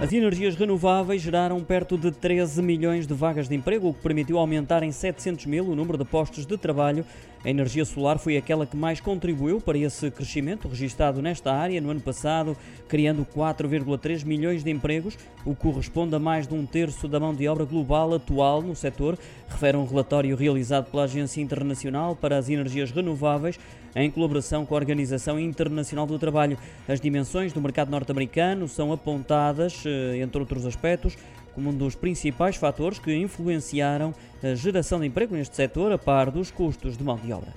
As energias renováveis geraram perto de 13 milhões de vagas de emprego, o que permitiu aumentar em 700 mil o número de postos de trabalho. A energia solar foi aquela que mais contribuiu para esse crescimento registado nesta área no ano passado, criando 4,3 milhões de empregos, o que corresponde a mais de um terço da mão de obra global atual no setor, refere um relatório realizado pela Agência Internacional para as Energias Renováveis, em colaboração com a Organização Internacional do Trabalho. As dimensões do mercado norte-americano são apontadas entre outros aspectos, como um dos principais fatores que influenciaram a geração de emprego neste setor, a par dos custos de mão de obra.